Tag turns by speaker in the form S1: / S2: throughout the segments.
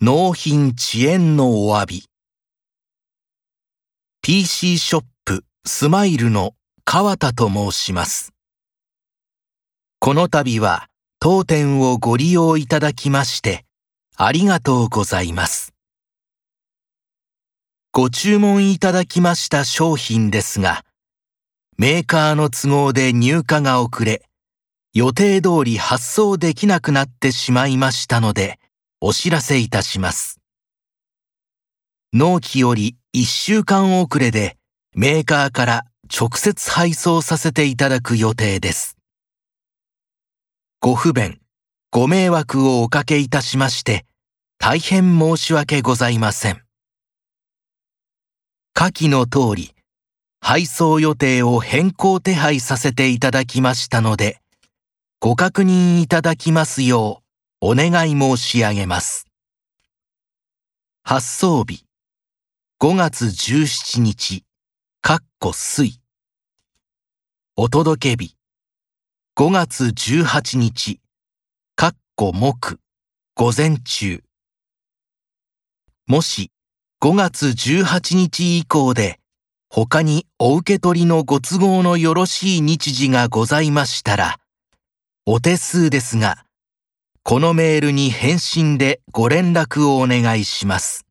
S1: 納品遅延のお詫び。PC ショップスマイルの川田と申します。この度は当店をご利用いただきましてありがとうございます。ご注文いただきました商品ですが、メーカーの都合で入荷が遅れ、予定通り発送できなくなってしまいましたので、お知らせいたします。納期より1週間遅れでメーカーから直接配送させていただく予定です。ご不便、ご迷惑をおかけいたしまして、大変申し訳ございません。下記の通り、配送予定を変更手配させていただきましたので、ご確認いただきますよう、お願い申し上げます。発送日、5月17日、かっこ水。お届け日、5月18日、かっこ木、午前中。もし、5月18日以降で、他にお受け取りのご都合のよろしい日時がございましたら、お手数ですが、このメールに返信でご連絡をお願いします。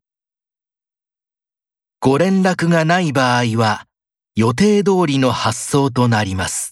S1: ご連絡がない場合は、予定通りの発送となります。